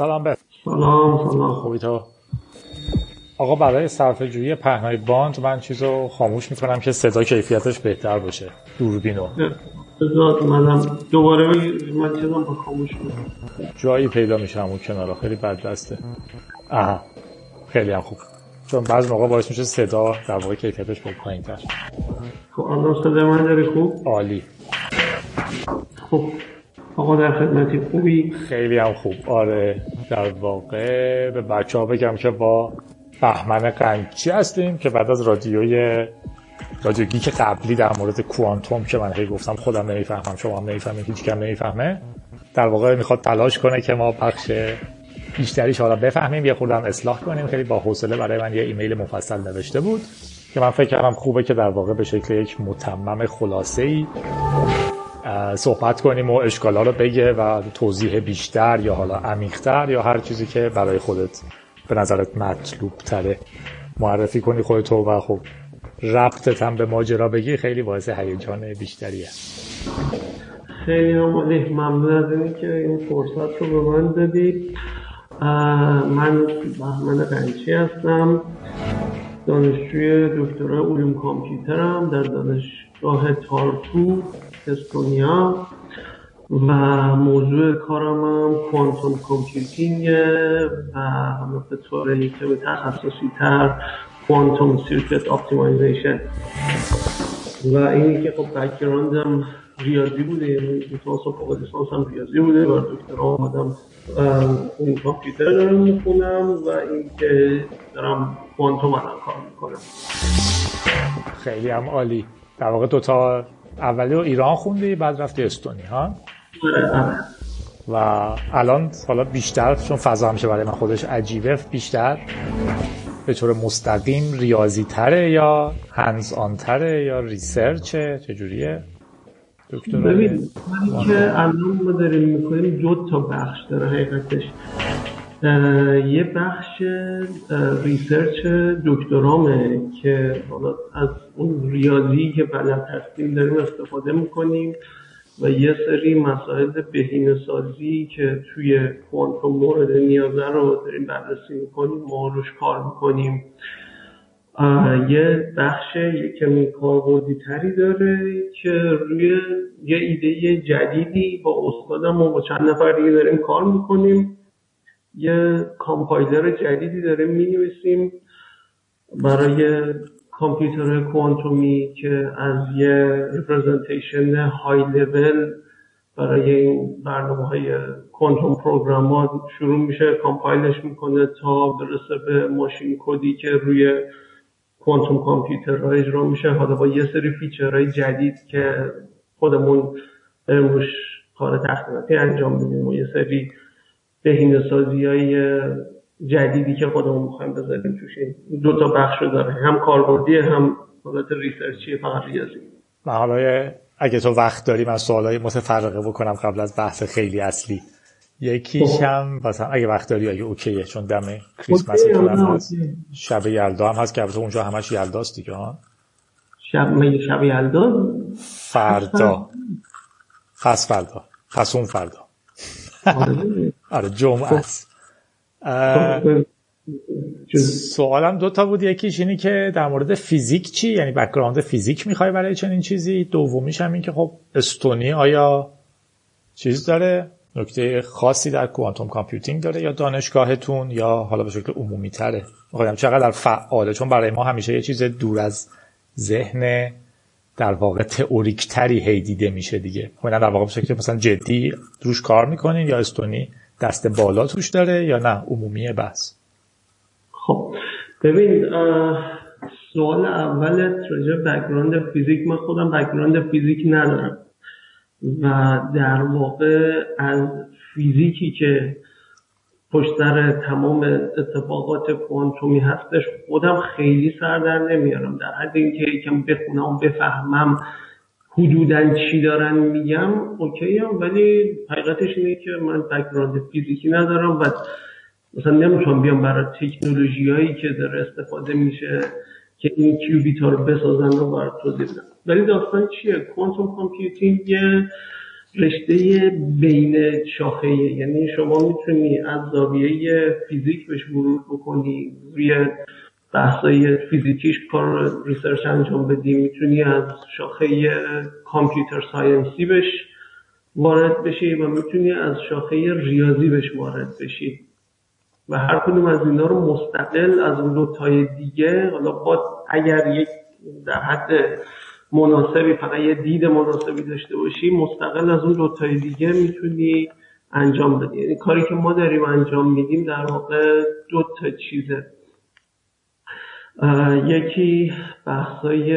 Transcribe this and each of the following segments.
سلام به سلام سلام. خوبی تو؟ آقا برای صرفه جویی پهنای باند من چیزو خاموش می‌کنم که صدا کیفیتش بهتر باشه. دوربینو بذار منم. دوباره من چیزم با خاموش کنم. جایی پیدا میشه همون کنارا. خیلی بد دسته. آها خیلی هم خوب. چون بعض موقع باعث میشه صدا در واقع کیفیتش به پایین تر خب الان صدا من داری خوب؟ عالی. خب. آقا در خدمتی خوبی. خیلی هم خوب. آره در واقع به بچه ها بگم که با بهمن قنچی هستیم که بعد از رادیوی رادیو گیک قبلی در مورد کوانتوم که من هی گفتم خودم نمی‌فهمم شما هم نمی‌فهمید هیچ کم نمی‌فهمه. در واقع می‌خواد تلاش کنه که ما بخش بیشتریش حالا بفهمیم. یه خوردم اصلاح کنیم. خیلی با حوصله برای من یه ایمیل مفصل نوشته بود که من فکر کردم خوبه که در واقع به شکل یک متمم خلاصه ای صحبت کنیم و اشکالا رو بگه و توضیح بیشتر یا حالا عمیقتر یا هر چیزی که برای خودت به نظرت مطلوب تره معرفی کنی خودتو و خب ربطت هم به ماجرا بگی خیلی باعث هیجان بیشتریه. خیلی عالی. ممنون از اینی که این فرصت رو به من دادی من بهمن قنچی هستم. دانشجوی دکترای علوم کامپیوترم در دانشگاه تارتو استونیا و موضوع کارم هم quantum computing و به طور یکم تخصصی تر quantum circuit optimization و اینی که خب background م ریاضی بوده یعنی لیسانس و فوق لیسانس هم ریاضی بوده و دکترا آمدم این کامپیوتر دارم می‌خونم و اینکه دارم کوانتوم الان کار می‌کنم. خیلی هم عالی. در واقع دوتا اولی رو ایران خوندی بعد رفتی استونی ها؟ و الان حالا بیشتر چون فضا همیشه برای من خودش عجیبه بیشتر به طور مستقیم ریاضی تره یا هنز آن تره یا ریسرچه چجوریه دکتر ببین که الان ما داریم می‌کنیم دو تا بخش داره حقیقتش. یه بخش ریسرچ دکترامه که حالا از اون ریاضی که بلد هستیم داریم استفاده می‌کنیم و یه سری مسائل بهینه سازی که توی کوانتوم مورد نیازه رو داریم بررسی می‌کنیم ما روش کار می‌کنیم. یه بخش یه کمی کاربردی تری داره که روی یه ایده جدیدی با استادم و با چند نفر دیگه داریم کار می‌کنیم. یه کامپایلر جدیدی داریم می‌نویسیم برای کامپیوتر کوانتومی که از یه representation high level برای این برنامه های quantum program شروع میشه compile ش می‌کنه تا برسه به machine code ی که روی quantum computer اجرا میشه. حالا با یه سری feature های جدید که خودمون روش کار تحقیقاتی انجام میدیم و یه سری بهینه سازی های جدیدی که خودمون می‌خوایم بذاریم توش. دو تا بخش داره. هم کاربردی هم حالت ریسرچی فقط ریاضی. حالا اگه تو وقت داری من سوالای متفرقه بکنم قبل از بحث خیلی اصلی. یکیش هم مثلا اگه وقت داری اگه اوکیه چون دم کریسمس هم هست. شب یلدا هم هست که البته اونجا همش یلداست دیگه ها شب میگه شب یلدا؟ فردا. پس فردا. پس اون فردا. آره جمعه است. سوالم دو تا بود. یکیش اینی که در مورد فیزیک چی؟ یعنی background فیزیک می‌خوای برای چنین چیزی؟ دومیش هم این که خب استونی آیا چیز داره؟ نکته خاصی در quantum computing داره یا دانشگاهتون یا حالا به شکل عمومی تره می‌خوایم چقدر فعاله؟ چون برای ما همیشه یه چیز دور از ذهن در واقع تئوریک‌تری هی دیده میشه دیگه. خب در واقع به شکل مثلا جدی روش کار می‌کنین یا استونی دست بالا توش داره یا نه؟ عمومی بحث. خب ببین سوال اولت راجع background فیزیک من خودم background فیزیک ندارم. و در واقع از فیزیکی که پشت سر تمام اتفاقات کوانتومی هستش خودم خیلی سر در نمیارم. در حد اینکه یکم بخونم بفهمم حدودا چی دارن میگم؟ اوکی هم ولی حقیقتش اینه که من background فیزیکی ندارم و مثلا نمی‌تونم بیام برای تکنولوژی هایی که داره استفاده میشه که این qubit ها رو بسازن رو برای توضیح بدم ولی داستان چیه؟ quantum computing یه رشته بین شاخه‌ای یعنی شما می‌تونی از زاویه فیزیک بهش ورود بکنی روی بحثای فیزیکیش کار research انجام بدی. می‌تونی از شاخه computer science ی بهش وارد بشی و می‌تونی از شاخه ریاضی بهش وارد بشی. و هر کدوم از اینا رو مستقل از اون دو تای دیگه حالا با اگر یک در حد مناسبی فقط یه دید مناسبی داشته باشی مستقل از اون دو تای دیگه می‌تونی انجام بدی. یعنی کاری که ما داریم انجام میدیم در واقع دو تا چیزه. یکی بحثای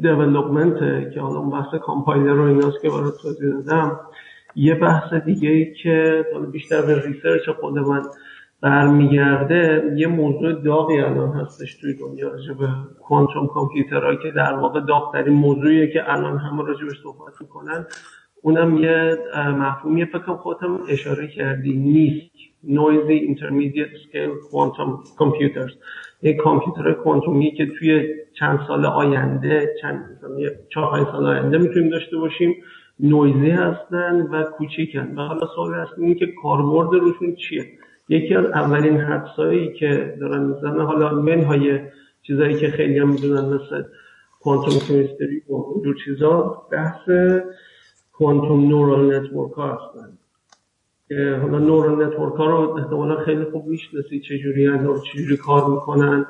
development که حالا اون بحث کامپایلر رو ایناست که برای توضیح دادم یه بحث دیگه ای که بیشتر به research خود من برمیگرده یه موضوع داغی الان هستش توی دنیا راجع کوانتوم کامپیوترها که در واقع داغترین موضوعیه که الان همه راجبش صحبت می‌کنن. اونم یه مفهومی فکر خودم اشاره کردی نیست. Noisy Intermediate Scale Quantum Computers. یک کامپیوتر کوانتومی که توی چند سال آینده چند چهار پنج سال آینده می‌تونیم داشته باشیم نویزی هستن و کوچیکن. و حالا سوال هست اینه که کاربرد روشون چیه؟ یکی از اولین حدسایی که دارن می‌زنن حالا منهای چیزایی که خیلی هم می‌دونن مثل quantum chemistry و اونجور چیزا بحث quantum neural network ها هستن. که حالا neural network ها رو احتمالا خیلی خوب می‌شناسی چجوری و چجوری کار می‌کنن.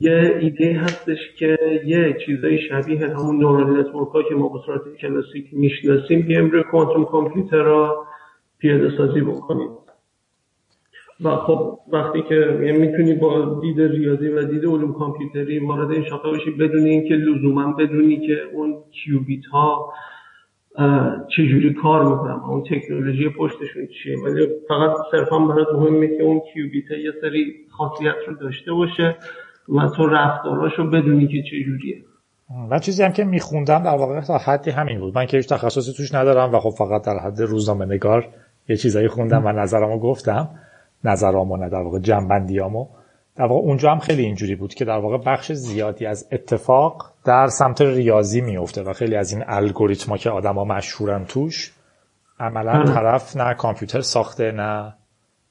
یه ایده هستش که یه چیزای شبیه همون neural network ها که ما به صورت کلاسیک می‌شناسیم بیایم روی quantum computer را پیاده سازی بکنیم. و خب وقتی که یعنی می‌تونی با دید ریاضی و دید علوم کامپیوتری وارد این شاخه باشی بدون اینکه لزوما بدونی که اون کیوبیت ها چجوری کار می‌کنن اون تکنولوژی پشتشون چیه؟ ولی فقط صرفا برات مهمه که اون کیوبیت یه سری خاصیت رو داشته باشه و تو رفتاراشو بدونی که چجوریه. من چیزی هم که میخوندم در واقع تا حدی همین بود. من که هیچ تخصصی توش ندارم و خب فقط در حد روزنامه نگار یه چیزایی خوندم و نظرمو گفتم. نظرامو نه در واقع جنبندیامو. در واقع اونجا هم خیلی اینجوری بود که در واقع بخش زیادی از اتفاق در سمت ریاضی میفته و خیلی از این الگوریتما که آدما مشهورن توش عملا طرف نه کامپیوتر ساخته نه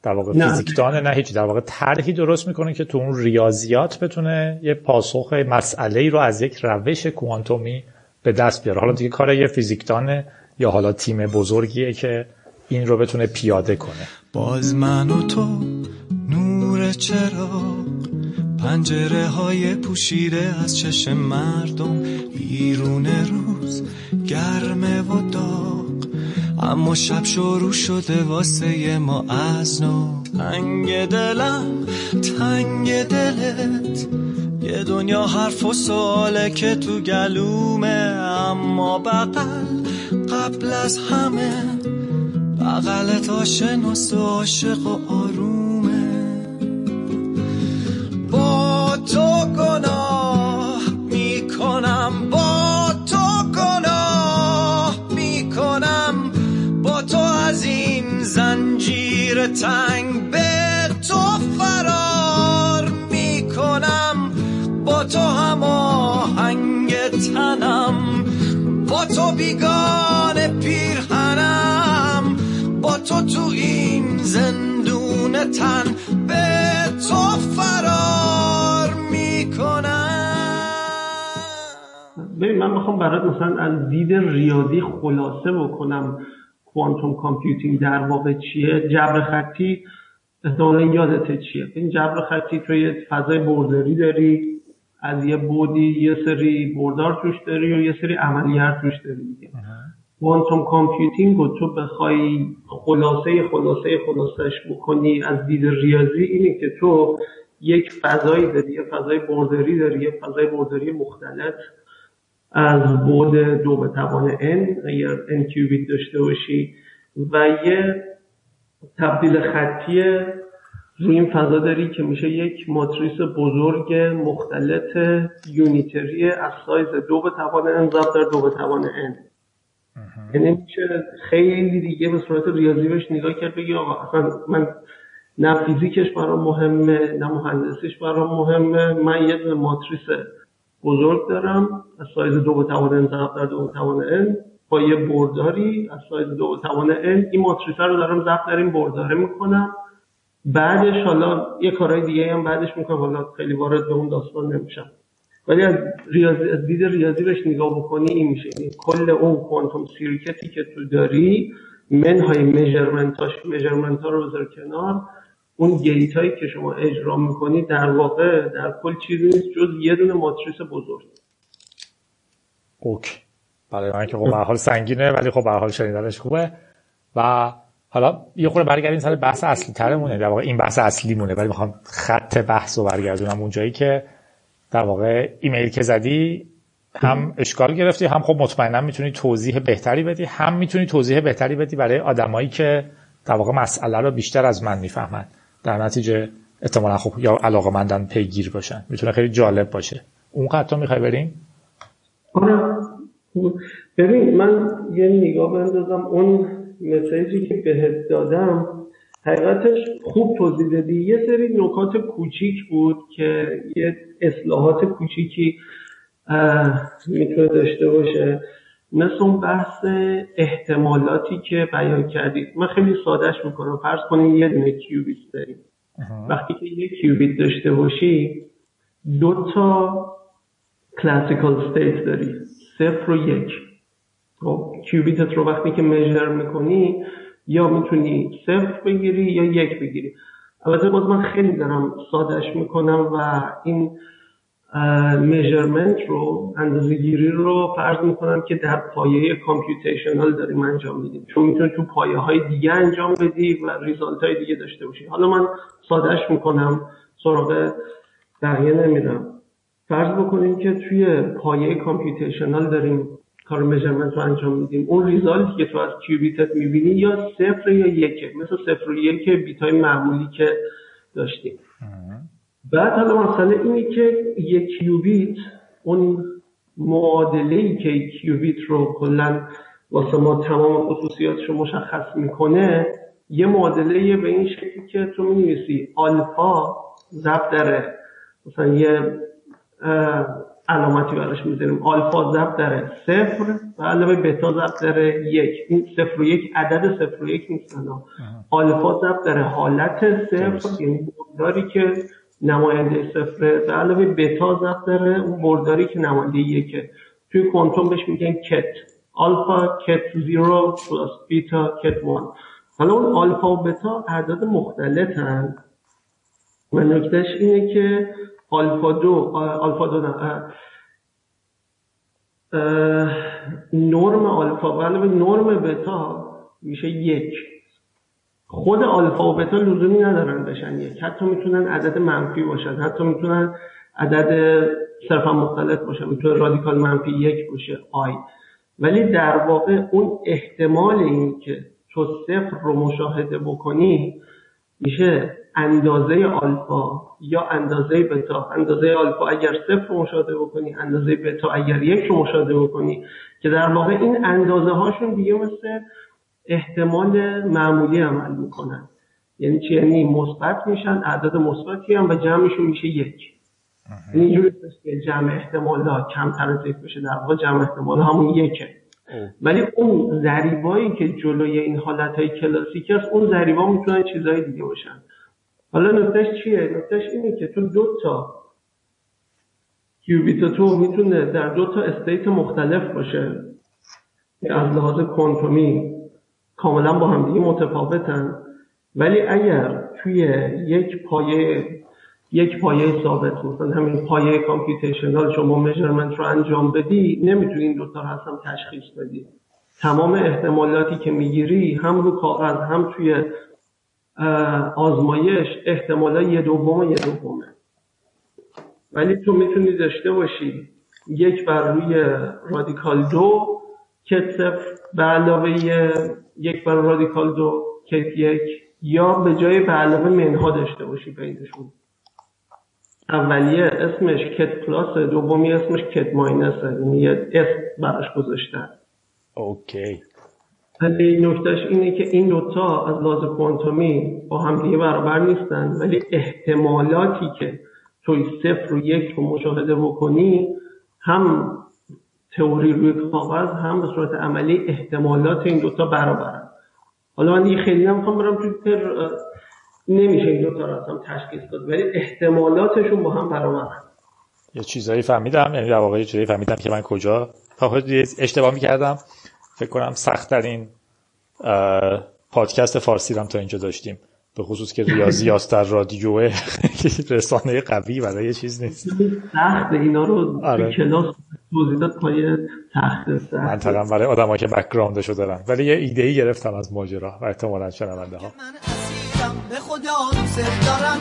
در واقع فیزیکدانه نه هیچی در واقع طرحی درست می‌کنه که تو اون ریاضیات بتونه یه پاسخ مسئله ای رو از یک روش کوانتومی به دست بیاره. حالا دیگه کار یه فیزیکدانه یا حالا تیم بزرگیه که این رو بتونه پیاده کنه. باز من و تو چرا پنجره های پوشیده از چشم مردم بیرون روز گرمه و داغ. اما شب شروع شده واسه ما از نو. تنگ دلم تنگ دلت. یه دنیا حرف و سواله که تو گلومه. اما بغل قبل از همه بغلت آشناس و عاشق و آرومه تنم با تو بیگان پیرهنم. با تو تو این زندون تن به تو فرار می‌کنم. ببین من می‌خوام برات مثلا از دید ریاضی خلاصه بکنم. کوانتوم کامپیوتینگ در واقع چیه؟ جبر خطی احتمالا یادت چیه؟ این جبر خطی تو یه فضای برداری داری. از یه بعدی یه سری بردار توش داری و یه سری عملیات توش داری دیگه. quantum computing رو تو بخوای خلاصه خلاصه خلاصش بکنی از دید ریاضی اینه که تو یک فضایی داری یه فضای برداری داری یه فضای برداری مختلف از بعد دو به توان n اگر n qubit داشته باشی و یه تبدیل خطی روی این فضا داری که میشه یک ماتریس بزرگ مختلط unitary از سایز دو به توان n ضرب در دو به توان n. یعنی میشه خیلی دیگه به صورت ریاضی بهش نگاه کرد بگی آقا اصلا من نه فیزیکش برام مهمه نه مهندسیش برام مهمه من یه ماتریس بزرگ دارم از سایز دو به توان n ضرب در دو به توان n با یه برداری از سایز دو توان n این ماتریسه رو دارم ضرب در این برداره می‌کنم. بعدش حالا یه کارهای دیگه هم بعدش می‌کنم. حالا خیلی وارد به اون داستان نمیشم. ولی از, ریاضی، از دید ریاضی بهش نگاه بکنی این میشه. این کل اون quantum circuit ی که تو داری منهای measurement اش measurement ها رو بذار کنار. اون gate هایی که شما اجرا می‌کنی در واقع در کل چیزی نیست جز یه دونه ماتریس بزرگ. اوکی. برای من که خب به حال سنگینه ولی خب به حال شنیدنش خوبه. و حالا یه خورده برگردیم سر بحث اصلی ترمونه در واقع این بحث اصلی مونه ولی می‌خوام خط بحث رو برگردونم اونجایی که در واقع ایمیل که زدی هم اشکال گرفتی هم خب مطمئنا می‌تونی توضیح بهتری بدی هم می‌تونی توضیح بهتری بدی برای آدمایی که در واقع مسئله رو بیشتر از من می‌فهمن. در نتیجه احتمالا خب یا علاقه پیگیر باشن. می‌تونه خیلی جالب باشه. اون خط می‌خوای بریم؟ آره. ببین من یه نگاه بندازم. اون مسیجی که بهت دادم حقیقتش خوب توضیح دادی. یه سری نکات کوچیک بود که یه اصلاحات کوچیکی می‌تونه داشته باشه. مثل اون بحث احتمالاتی که بیان کردید. من خیلی سادهش می‌کنم. فرض کنیم یه دونه کیوبیت داریم. وقتی که یه کیوبیت داشته باشی دو تا classical state داری. صفر و یک. خب qubit ت رو وقتی که measure می‌کنی یا می‌تونی صفر بگیری یا یک بگیری. البته باز من خیلی دارم سادش می‌کنم و این measurement رو اندازه گیری رو فرض می‌کنم که در پایه computational داریم انجام میدیم. چون می‌تونی تو پایه های دیگه انجام بدی و result های دیگه داشته باشی. حالا من سادش می‌کنم سراغ بقیه نمیرم فرض بکنیم که توی پایه computational داریم کار measurement رو انجام میدیم. اون result ی که تو از qubit ت می‌بینی یا صفر یا یکه مثل صفر و یک bit های معمولی که داشتیم. بعد حالا مسئله اینه که یک qubit اون معادله ای که qubit رو کلا واسه ما تمام خصوصیاتش رو مشخص می‌کنه یه معادله به این شکلی که تو می آلفا ضرب در مثلا یه علامتی براش می‌ذاریم. آلفا ضرب در صفر و علاوه بتا ضرب در یک. این صفر و یک عدد صفر و یک نیستن آلفا ضرب در حالت صفر یعنی برداری که نماینده صفره به علاوه بتا ضرب در اون برداری که نماینده یکه. توی کوانتوم بهش میگن کت. آلفا کت زیرو پلاس بیتا کت وان. حالا اون آلفا و بتا اعداد مختلفن و نکتهش اینه که آلفا دو آلفا دو نرم آلفا و نرم بتا میشه یک. خود آلفا و بتا لزومی ندارن بشن یک. حتی می‌تونن عدد منفی باشن حتی می‌تونن عدد صرفا مختلف باشن می‌تونه رادیکال منفی یک باشه آی. ولی در واقع اون احتمال این که تو صفر رو مشاهده بکنی میشه اندازه آلفا یا اندازه بتا. اندازه آلفا اگر صفر رو مشاهده بکنی اندازه بتا اگر یک رو مشاهده بکنی که در واقع این اندازه هاشون دیگه مثل احتمال معمولی عمل می‌کنن. یعنی چی؟ یعنی مثبت میشن اعداد مثبتی هم و جمعشون میشه یک. یعنی اینجوری که جمع احتمال ها کمتر از یک بشه در واقع جمع احتمال همون یکه. ولی اون ذریبایی که جلوی این حالت های کلاسیک است اون ذریبا می‌تونن چیزهای دیگه باشن. حالا نکتهش چیه؟ نکتهش اینه که تو دو تا کیوبیت تو می‌تونه در دو تا استیت مختلف باشه. از لحاظ کوانتومی کاملا با هم دیگه متفاوتن. ولی اگر توی یک پایه یک پایه ثابت مثلا همین پایه کامپیوتیشنال شما میجرمنت رو انجام بدی نمی‌تونی این دوتا رو تشخیص بدی. تمام احتمالاتی که می‌گیری هم رو کاغذ هم توی آزمایش احتمالا یه دوم یه دومه. ولی تو می‌تونی داشته باشی یک بر روی رادیکال دو که صفر به علاوه یک بر رادیکال دو ket یک یا به جای به علاوه منها داشته باشی بینشون. اولیه اسمش ket plus دومی اسمش ket minus یعنی یه اسم براش گذاشتن. okay. نکتهش اینه که این دوتا از لحاظ کوانتومی با هم دیگه برابر نیستن. ولی احتمالاتی که توی صفر و یک رو مشاهده بکنی هم تئوری روی کاغذ هم به صورت عملی احتمالات این دوتا برابرن. حالا من دیگه خیلی نمی‌خوام برم توی پر نمیشه این دوتا رو اصلا تشخیص داد ولی احتمالاتشون با هم برابرن. یه چیزایی فهمیدم یعنی در واقع چیزایی فهمیدم که من کجا اشتباه می‌کردم. فکر کنم سخت ترین پادکست فارسی هم تا اینجا داشتیم. به خصوص که ریاضیات در رادیو رسانه قوی برای یه چیز نیست. سخت اینا رو آره. کلاس توضیح داد پای تخت سخت. منطقا برای آدم که background شو دارن. ولی یه ایده ای گرفتم از ماجرا و احتمالا شنونده ها. به خدا دوست دارم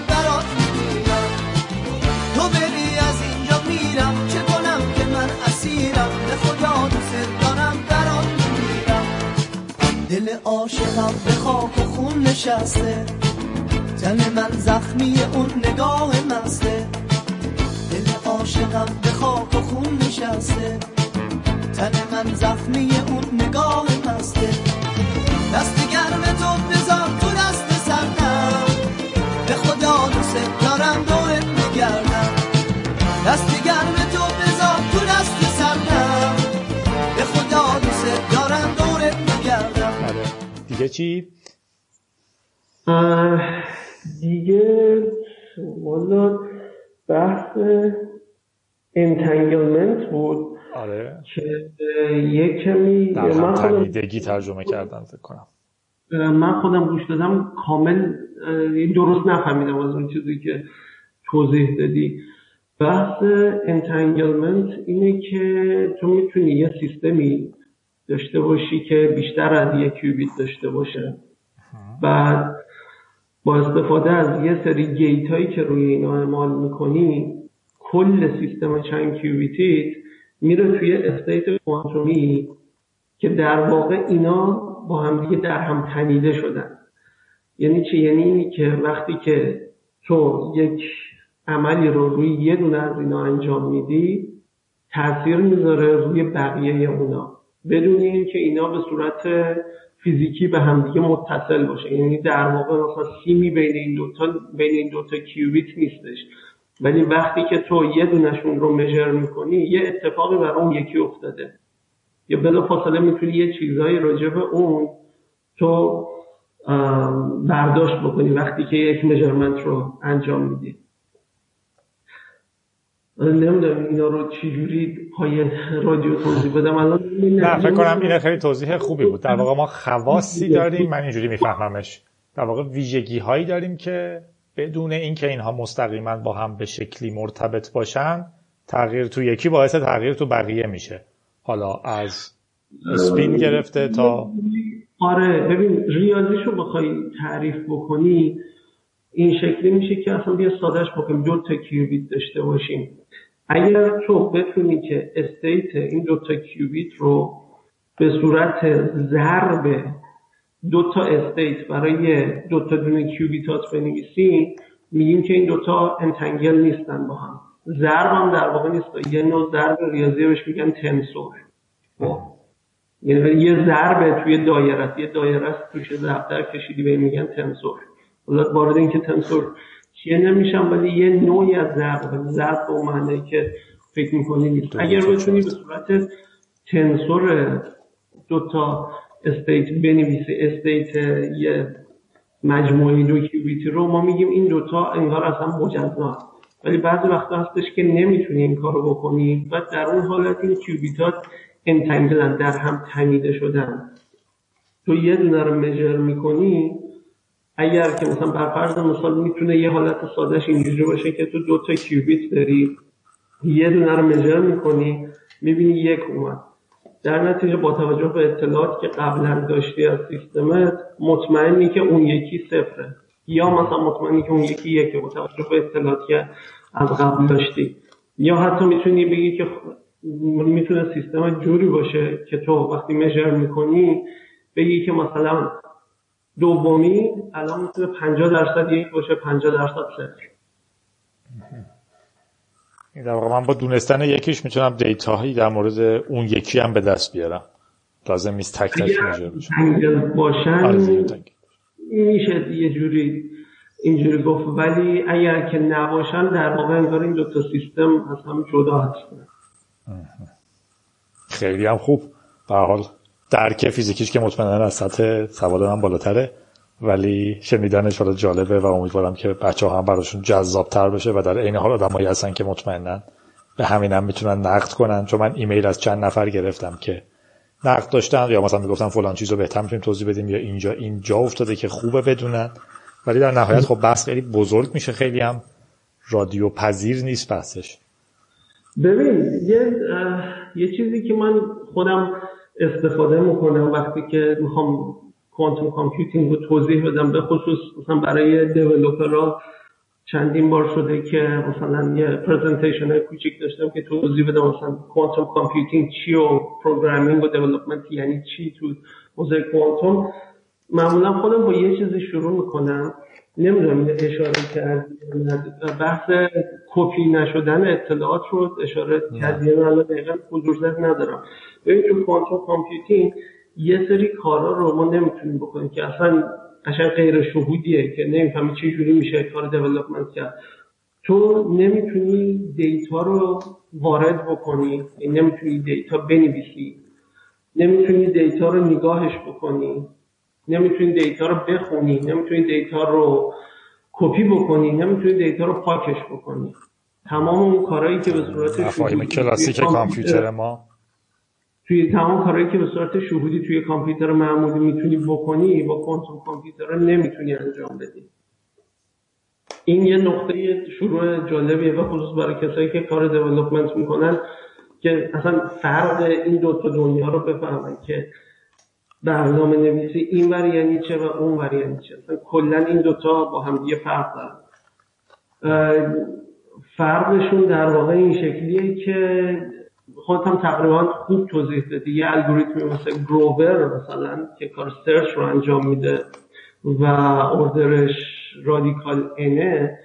عاشقم به خاک و خون نشسته. تن من زخمی اون نگاه مسته. دل عاشقم به خاک و خون نشسته. تن من زخمی اون نگاه مسته. دست گرم تو بذار تو دست سردم به خدا دوست دارم دیگه چی؟ دیگه والا بحث entanglement بود. آره. که یه کمی من خودم ترجمه کردم فکر کنم. من خودم گوش دادم کامل درست نفهمیدم از اون چیزی که توضیح دادی. بحث entanglement اینه که تو می‌تونی یه سیستمی داشته باشی که بیشتر از یک qubit داشته باشه. بعد با استفاده از یه سری gate هایی که روی اینا اعمال می‌کنی کل سیستم چند qubit یت میره توی state کوانتومی که در واقع اینا با هم دیگه در هم تنیده شدن. یعنی چی؟ یعنی اینی که وقتی که تو یک عملی رو روی یه دونه از اینا انجام میدی تاثیر می‌ذاره روی بقیه اونا. بدون اینکه اینا به صورت فیزیکی به همدیگه متصل باشه. یعنی در واقع مثلا سیمی بین این دوتا بین این دوتا کیوبیت نیستش. ولی وقتی که تو یه دونشون رو مژر می‌کنی یه اتفاقی بر اون یکی افتاده. یا بلا فاصله می‌تونی یه چیزهایی راجع به اون تو برداشت بکنی وقتی که یک مژرمنت رو انجام میدی. نمی‌دونم اینا رو چجوری پای رادیو توضیح بدم. الان نه فکر کنم این خیلی توضیح خوبی بود. در واقع ما خواصی داریم من اینجوری میفهممش. در واقع ویژگی هایی داریم که بدون اینکه اینها مستقیما با هم به شکلی مرتبط باشن تغییر تو یکی باعث تغییر تو بقیه میشه. حالا از اسپین گرفته تا آره ببین ریاضیشو بخوای تعریف بکنی این شکلی میشه که اصلا بیا سادهش بکنیم. دو تا qubit داشته باشیم. اگر تو بتونی که state این دو تا qubit رو به صورت ضرب دو تا state برای دو تا دونه qubit ات بنویسی میگیم که این دوتا entangle نیستن با هم. ضرب هم در واقع نیست. یه نوع ضرب ریاضی بهش میگن tensor. خب. یعنی یه ضرب توی دایره یه دایره توش ضرب کشیدی به میگن tensor. وارد این که tensor چیه نمیشم ولی یه نوعی از ضرب ضرب به معنی که فکر می‌کنی نیست. اگر بتونی به صورت tensor دو تا state بنویسی state یه مجموعه دو qubit ی رو ما میگیم این دوتا انگار اصلا مجزا. ولی بعضی وقتا هستش که نمی‌تونی این کارو بکنی و در اون حالت این qubit ات entangle ن در هم تنیده شدن. تو یه دونه رو مجر می‌کنی اگر که مثلا بر فرض مثال می‌تونه یه حالت سادهش اینجوری باشه که تو دو تا کیوبیت داری یه دونه رو مجر می‌کنی می‌بینی یک اومد. در نتیجه با توجه به اطلاعاتی که قبلا داشتی از سیستمت مطمئنی که اون یکی صفره. یا مثلا مطمئنی که اون یکی یکه با توجه به اطلاعاتی که از قبل داشتی. یا حتی می‌تونی بگی که می‌تونه سیستم جوری باشه که تو وقتی مژر می‌کنی بگی که مثلا دومی الان می‌تونه 50 درصد یک باشه 50 درصد صفر در واقع من با دونستن یکیش می‌تونم دیتاهایی در مورد اون یکی هم به دست بیارم. لازم نیست تک تک باشن آره، میشه یه جوری اینجوری گفت. ولی اگر که نباشن در واقع انگار این دو تا سیستم از هم جدا هستن. خیلی هم خوب. به حال درک فیزیکیش که مطمئنا از سطح سواد من بالاتره ولی شنیدنش حالا جالبه و امیدوارم که بچه ها هم براشون جذاب تر بشه و در این حال آدمایی هستن که مطمئنا به همین هم می‌تونن نقد کنن چون من ایمیل از چند نفر گرفتم که نقد داشتن یا مثلا می‌گفتن فلان چیز رو بهتر می‌تونیم توضیح بدیم یا اینجا اینجا افتاده که خوبه بدونن. ولی در نهایت خب بحث خیلی بزرگ میشه خیلی هم رادیو پذیر نیست بحثش. ببین یه یه چیزی که من خودم استفاده می‌کنم وقتی که می‌خوام quantum computing رو توضیح بدم به خصوص مثلا برای developer ها چندین بار شده که مثلا یه presentation های کوچیک داشتم که توضیح بدم مثلا quantum computing چی و programming و development یعنی چی تو حوزه کوانتوم معمولا خودم با یه چیزی شروع می‌کنم. نمی‌دونم اشاره کرد بحث کپی نشدن اطلاعات رو اشاره کردی من الان دقیقا حضور ندارم. ببین تو quantum computing یه سری کارا رو ما نمی‌تونیم بکنیم که اصلا قشنگ غیر شهودیه که نمی‌فهمی چه جوری میشه کار development کرد. تو نمی‌تونی data رو وارد بکنی یعنی نمی‌تونی data بنویسی نمی‌تونی data رو نگاهش بکنی نمی‌تونی data رو بخونی نمی‌تونی data رو کپی بکنی نمی‌تونی دیتا رو پاکش بکنی. تمام اون کارهایی که به صورت مفاهیم کلاسیک کامپیوتر ما توی تمام کارهایی که به صورت شهودی توی کامپیوتر معمولی می‌تونی بکنی با کوانتوم کامپیوتر نمی‌تونی انجام بدی. این یه نقطه شروع جالبیه و خصوص برای کسایی که کار دیولپمنت می‌کنن که اصلا فرق این دو تا دنیا رو بفهمن که برنامه نویسی این وری یعنی چه و اون وری یعنی چه. کلا این دوتا با هم یه فرق دارن. فرقشون در واقع این شکلیه که خودت هم تقریبا خوب توضیح دادی. یه الگوریتمی مثل Grover مثلا که کار search رو انجام میده و order ش رادیکال n ه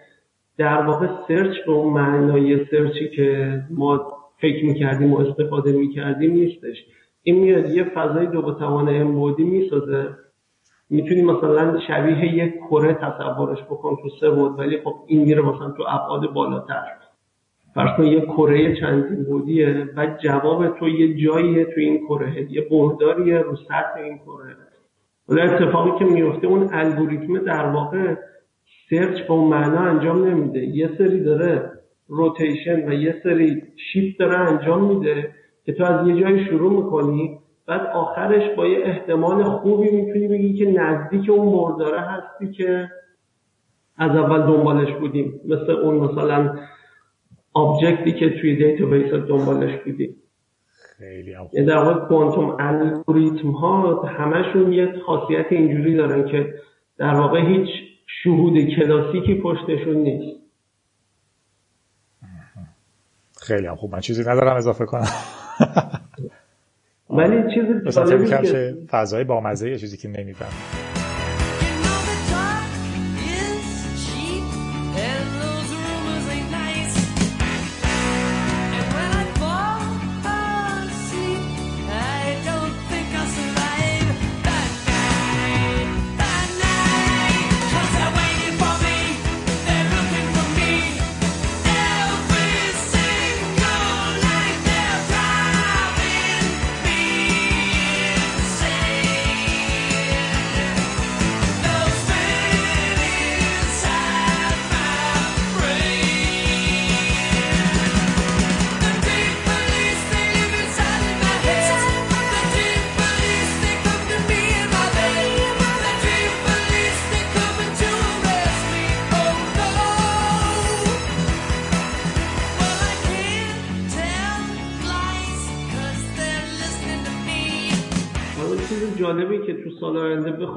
در واقع search به اون معنای search ی که ما فکر می‌کردیم و استفاده می‌کردیم نیستش. این میاد یه فضای دو توان امبودی می‌سازه. می‌تونی مثلا شبیه یک کره تصورش بکن تو سه بود ولی خب این میره مثلا تو ابعاد بالاتر. فرض کن یه کره چندین بودیه و جواب تو یه جاییه تو این کره یه برداریه رو سطح این کره. ولی اتفاقی که میفته اون الگوریتم در واقع سرچ به اون معنا انجام نمیده. یه سری داره rotation و یه سری شیفت داره انجام میده که تو از یه جایی شروع می‌کنی بعد آخرش با یه احتمال خوبی می‌تونی بگی که نزدیک اون برداره هستی که از اول دنبالش بودیم. مثل اون مثلا object ی که توی database دنبالش بودیم. خیلی یعنی در واقع quantum algorithm ها همشون یه خاصیت اینجوری دارن که در واقع هیچ شهود کلاسیکی پشتشون نیست. خیلی هم خوب. من چیزی ندارم اضافه کنم. ولی چیزی مثلا که فضای بامزه یه چیزی که نمیفهم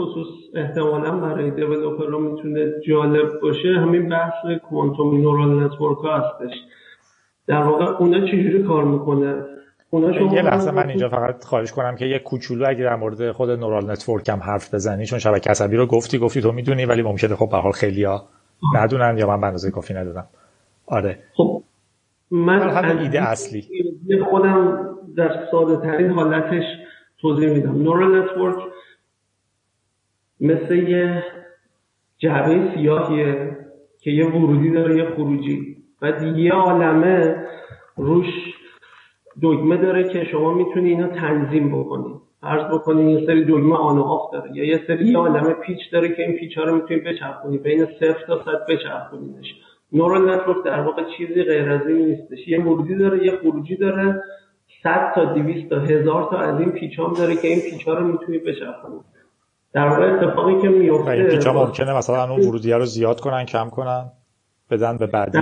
خصوص احتمالا برای developer می‌تونه جالب باشه همین بحث quantum neural network ها هستش. در واقع اونا چجوری کار می‌کنه؟ اونا شما یه لحظه من اینجا فقط خواهش کنم که یه کوچولو اگه در مورد خود neural network هم حرف بزنی چون شبکه عصبی رو گفتی گفتی تو می‌دونی ولی ممکنه خب به حال خیلیا ندونن یا من به اندازه کافی ندونم. آره. خب من ایده اصلی. خودم در ساده ترین حالتش توضیح میدم. neural network مثل یه جعبه سیاهیه که یه ورودی داره یه خروجی. بعد یه عالمه روش دگمه داره که شما می‌تونی اینو تنظیم بکنی. فرض بکنی یه سری دگمه on و off داره. یا یه سری یه عالمه پیچ داره که این پیچ ها رو می‌تونی بچرخونی. بین صفر تا صد بچرخونیش neural network در واقع چیزی غیر از این نیستش. یه ورودی داره یه خروجی داره. 100 تا 200 تا هزار تا از این پیچام داره که این پیچ ها رو می‌تونی بچرخونی. در واقع اتفاقی که میفته این پیچا ممکنه مثلا اون ورودی رو زیاد کنن کم کنن بدن به بعدی.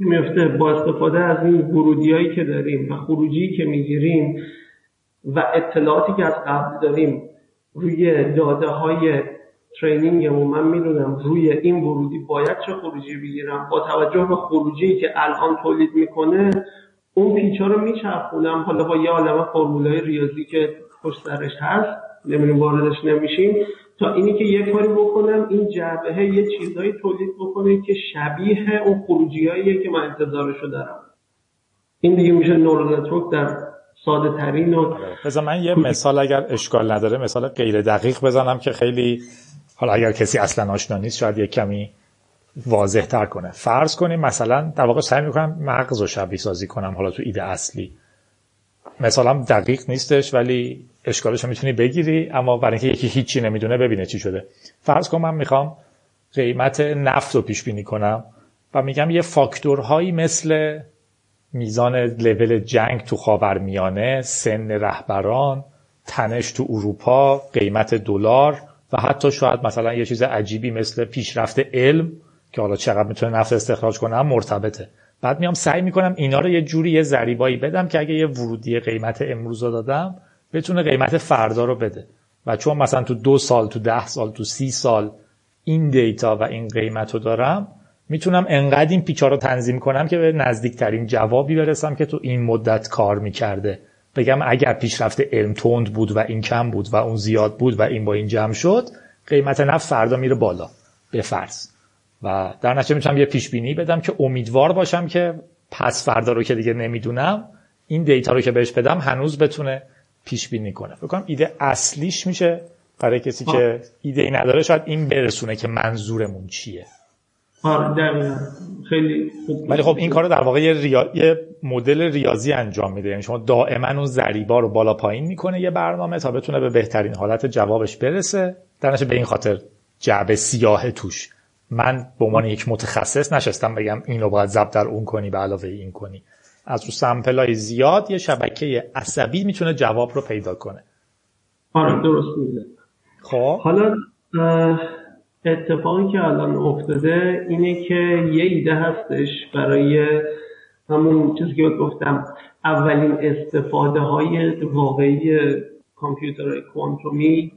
که میفته با استفاده از این ورودی هایی که داریم و خروجی که می‌گیریم و اطلاعاتی که از قبل داریم روی داده های ترینینگمون من می‌دونم روی این ورودی باید چه خروجی بگیرم؟ با توجه به خروجی که الان تولید می‌کنه اون پیچا رو میچرخونم. حالا با یه عالمه فرمولای ریاضی که پشت سرش هست. نمی‌دونم واردش نمیشیم. تا اینی که یه کاری بکنم این جعبه یه چیزایی تولید بکنه که شبیه اون خروجی که من انتظارشو دارم. این دیگه میشه نورال نتورک در ساده ترین و من یه مثال اگر اشکال نداره مثال غیر دقیق بزنم که خیلی حالا اگر کسی اصلا آشنا نیست شاید یه کمی واضح تر کنه. فرض کنیم مثلا در واقع سعی می‌کنم مغز رو شبیه سازی کنم حالا تو ایده اصلی. مثالم دقیق نیستش ولی اشکالش رو می‌تونی بگیری اما برای اینکه یکی هیچی نمی‌دونه ببینه چی شده. فرض کن من می‌خوام قیمت نفت رو پیش بینی کنم و میگم یه فاکتورهایی مثل میزان لول جنگ تو خاورمیانه سن رهبران تنش تو اروپا قیمت دلار و حتی شاید مثلا یه چیز عجیبی مثل پیشرفت علم که حالا چقدر می‌تونه نفت استخراج کنه مرتبطه. بعد میام سعی می‌کنم اینا رو یه جوری یه ذریبایی بدم که اگه یه ورودی قیمت امروز رو دادم بتونه قیمت فردا رو بده. و چون مثلا تو دو سال تو ده سال تو سی سال این دیتا و این قیمت رو دارم می‌تونم انقدر این پیچا رو تنظیم کنم که به نزدیکترین جوابی برسم که تو این مدت کار می‌کرده. بگم اگر پیشرفت علم تند بود و این کم بود و اون زیاد بود و این با این جمع شد قیمت نفت فردا میره بالا به فرض. و در نتیجه می‌تونم یه پیش بینی بدم که امیدوار باشم که پس فردا رو که دیگه نمی‌دونم این دیتا رو که بهش بدم هنوز بتونه پیش بینی کنه. فکر کنم ایده اصلیش میشه برای کسی که ایده ای نداره شاید این برسونه که منظورمون چیه. آره خیلی خوب. ولی خب این کارو در واقع یه, ریا... یه مدل ریاضی انجام میده. یعنی شما دائما اون ضریبا رو بالا پایین می‌کنه یه برنامه تا بتونه به بهترین حالت جوابش برسه. در به این خاطر جعبه سیاه توش. من به عنوان یک متخصص نشستم بگم اینو باید ضبط در اون کنی به علاوه این کنی. از رو سمپل زیاد یه شبکه عصبی می‌تونه جواب رو پیدا کنه. آره درست میده خب. حالا اتفاقی که الان افتاده اینه که یه ایده هستش برای همون چیزی که گفتم اولین استفاده های واقعی کامپیوتر کوانتومی.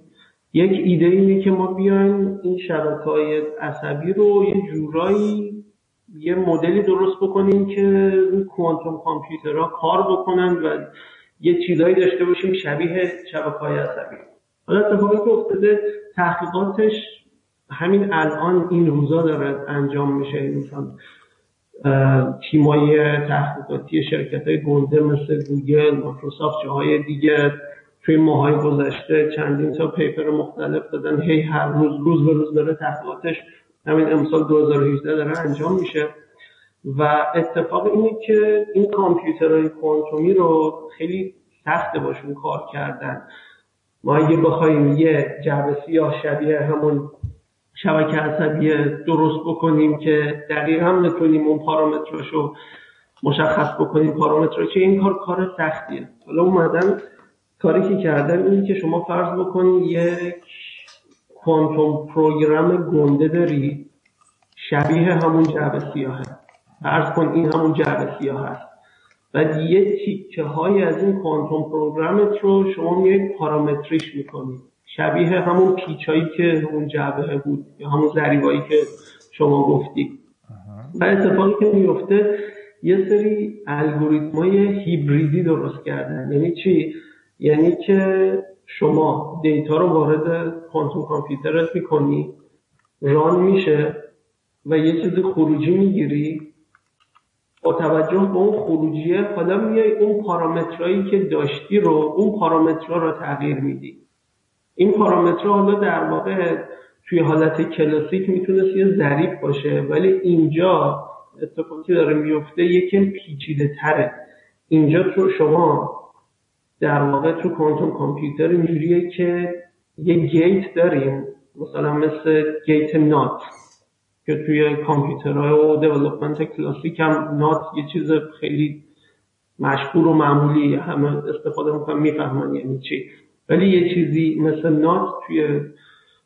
یک ایده اینه که ما بیایم این شبکه های عصبی رو یه جورایی یه مدلی درست بکنیم که کوانتوم کامپیوترها کار بکنن و یه چیزایی داشته باشیم شبیه شبکه های عصبی. حالا اتفاقی که افتاده تحقیقاتش همین الان این روزا داره انجام میشه. مثلا تیمای تحقیقاتی شرکت های گنده مثل گوگل مایکروسافت جاهای دیگه توی ماهای گذشته چندین تا paper مختلف دادن. هی هر روز روز به روز داره تحقیقاتش همین امسال 2018 داره انجام میشه. و اتفاق اینه که این کامپیوترهای کوانتومی رو خیلی سخت باشون کار کردن. ما اگه بخوایم یه جعبه سیاه شبیه همون شبکه عصبی درست بکنیم که دقیقا هم نتونیم اون پارامتراشو مشخص بکنیم پارامتر که این کار کار سختیه. حالا اومدن کاری که کردن اینه که شما فرض بکنید یک کوانتوم پروگرام گنده داری؟ شبیه همون جعبه سیاهه. فرض کن این همون جعبه سیاه هست. و یه تیکه های از این کوانتوم پروگرامت رو شما میایید پارامتریش می‌کنید شبیه همون پیچایی که اون جعبه بود یا همون ذریبایی که شما گفتی. و اتفاقی که میفته یه سری الگوریتمای هیبریدی درست کردن. یعنی چی؟ یعنی که شما دیتا رو وارد کوانتوم کامپیوترت می‌کنی ران میشه و یه چیز خروجی می‌گیری. با توجه به اون خروجیه حالا میای اون پارامترهایی که داشتی رو اون پارامترها رو تغییر میدی. این پارامترها حالا در واقع توی حالت کلاسیک می‌تونست یه ظریف باشه ولی اینجا اتفاقی داره میفته یکم پیچیده تره اینجا تو شما در واقع تو کوانتوم کامپیوتر اینجوریه که یه گیت داریم مثلا مثل گیت نات که توی کامپیوترهای و دیولپمنت کلاسیک هم نات یه چیز خیلی مشهور و معمولی همه استفاده می‌کنن می‌فهمن یعنی چی. ولی یه چیزی مثل نات توی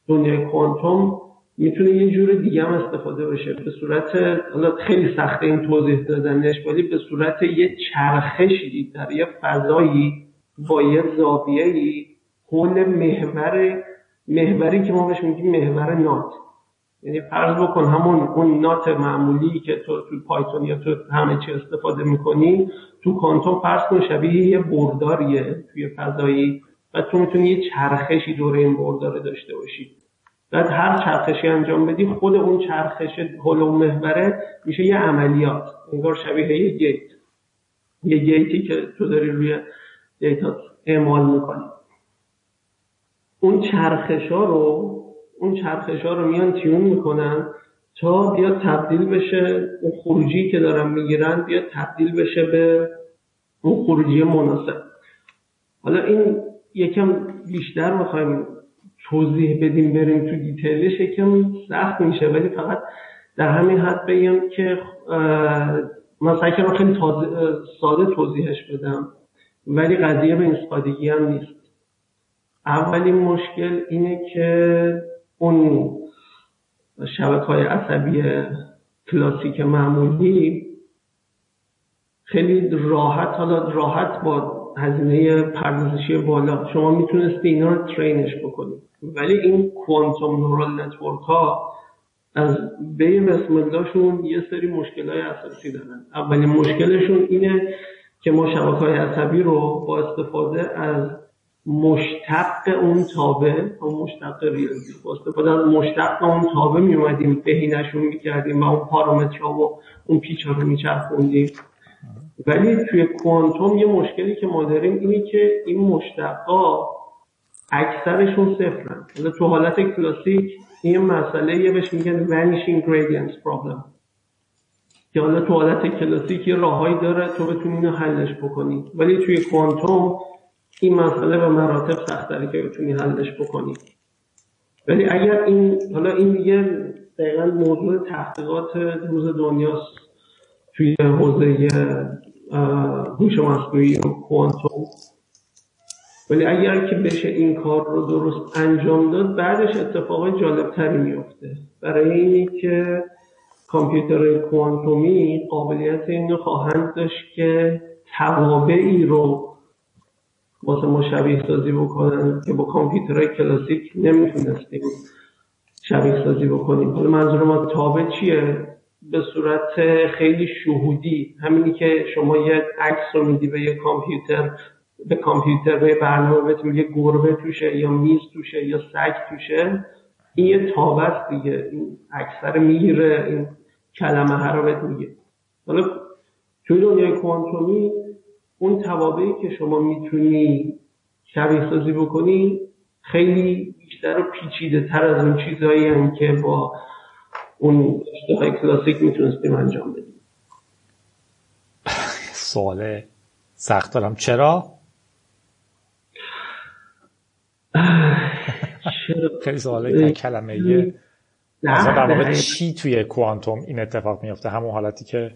دنیای کوانتوم می‌تونه یه جور دیگه هم استفاده بشه. به صورت حالا خیلی سخته این توضیح دادنش ولی به صورت یه چرخشی در یه فضایی با یه زاویه‌ای حول محور محوری که ما بهش میگیم محور نات. یعنی فرض بکن همون اون نات معمولی که تو تو پایتون یا تو همه چی استفاده می‌کنی تو کانتوم فرض کن شبیه یه برداریه توی فضایی و تو می‌تونی یه چرخشی دور این برداره داشته باشی. بعد هر چرخشی انجام بدی خود اون چرخش هلو محوره میشه یه عملیات انگار شبیه یه گیت. یه گیتی که تو داری روی دیتا اعمال می‌کنی اون چرخشا رو اون چرخشا رو میان تیون می‌کنن تا بیاد تبدیل بشه اون خروجی که دارن می‌گیرن بیاد تبدیل بشه به اون خروجی مناسب. حالا این یکم بیشتر می‌خوایم توضیح بدیم بریم تو دیتیلش یکم سخت میشه ولی فقط در همین حد بگم که مثلا که خیلی ساده توضیحش بدم. ولی قضیه به این سادگی هم نیست. اولین مشکل اینه که اون شبکه های عصبی کلاسیک معمولی خیلی راحت حالا راحت با هزینه پردازشی بالا. شما می‌تونستی اینا رو ترینش بکنید ولی این کوانتوم نورال نتورک ها از بین بسم یه سری مشکل های اساسی دارن. اولین مشکلشون اینه که ما شبکه های عصبی رو با استفاده از مشتق اون تابع اون مشتق ریاضی با استفاده از مشتق اون تابع می اومدیم بهینشون می‌کردیم و اون پارامترها و اون پیچ ها رو میچرخوندیم ولی توی کوانتوم یه مشکلی که ما داریم اینه که این مشتقا اکثرشون صفرن. تو حالت کلاسیک این مسئله یه بهش میگن vanishing gradients problem. که حالا تو حالت کلاسیک یه راههایی داره تو بتونی اینو حلش بکنی. ولی توی کوانتوم این مسئله به مراتب سختره که بتونی حلش بکنی. ولی اگر این حالا این دیگه دقیقا موضوع تحقیقات روز دنیاست. توی حوزه هوش مصنوعی و کوانتوم. ولی اگر که بشه این کار رو درست انجام داد بعدش اتفاق جالب تری میفته برای اینی که کامپیوتر کوانتومی قابلیت اینو خواهند داشت که توابعی رو واسه ما شبیه سازی بکنن که با کامپیوترهای کلاسیک نمی‌تونستیم شبیه سازی بکنیم. حالا منظور ما تابع چیه؟ به صورت خیلی شهودی. همینی که شما یه عکس رو میدی به یه کامپیوتر به کامپیوتر به برنامه بهت یه گربه توشه یا میز توشه یا سگ توشه این یه تابست دیگه. این اکثر می‌گیره این کلمه ها رو بهت میگه. حالا توی دنیای کوانتومی اون توابعی که شما می‌تونی شبیه سازی بکنی خیلی بیشتر و پیچیده تر از اون چیزهایی هم که با اون اشتهای کلاسیک می‌تونستیم انجام بدیم. سوال سخت دارم. چرا؟ خیلی سوال کلمه مثلا در واقع چی توی کوانتوم این اتفاق میفته همون حالتی که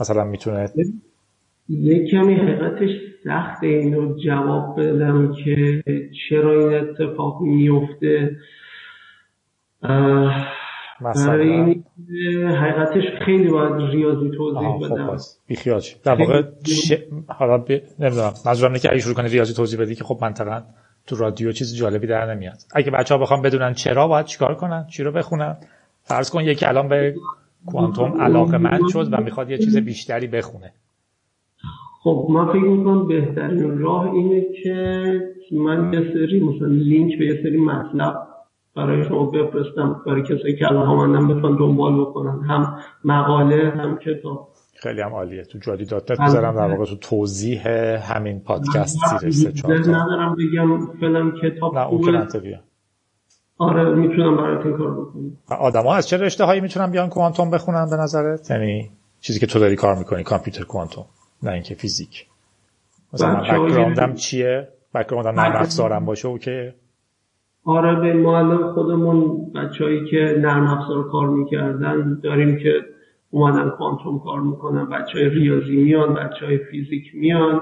مثلا می‌تونه یه کمی حقیقتش سخت اینو جواب بدم که چرا این اتفاق میفته مثلا. حقیقتش خیلی باید ریاضی توضیح خب بدم. بیخیال در واقع حالا ب... نمی‌دونم. منظورم اینه که اگه شروع کنی ریاضی توضیح بدی که خب منطقا تو رادیو چیز جالبی در نمیاد. اگه بچه ها بخوام بدونن چرا باید چیکار کنن؟ چی رو بخونن؟ فرض کن یکی الان به کوانتوم علاقه من شد و می‌خواد یه چیز بیشتری بخونه. خب من فکر می‌کنم بهترین راه اینه که من یه سری مثلا لینک به یه سری مطلب برای شما بفرستم برای کسایی که الان بتونن دنبال بکنن هم مقاله هم کتاب. خیلی هم عالیه. تو جادی dot net بذارم در واقع تو توضیح همین پادکست زیر سه چهار ندارم بگم فلان کتاب نه اون که بیا آره می‌تونم براتون کار بکنم. آدما از چه رشته هایی می‌تونن بیان کوانتوم بخونن به نظرت؟ یعنی چیزی که تو داری کار می‌کنی کامپیوتر کوانتوم نه اینکه فیزیک. مثلا background م چیه؟ background م نرم افزارم باشه okay. آره به ما الان خودمون بچههایی که نرم افزار کار می‌کردن داریم که اومدن کوانتوم کار می‌کنن بچه های ریاضی میان بچه های فیزیک میان.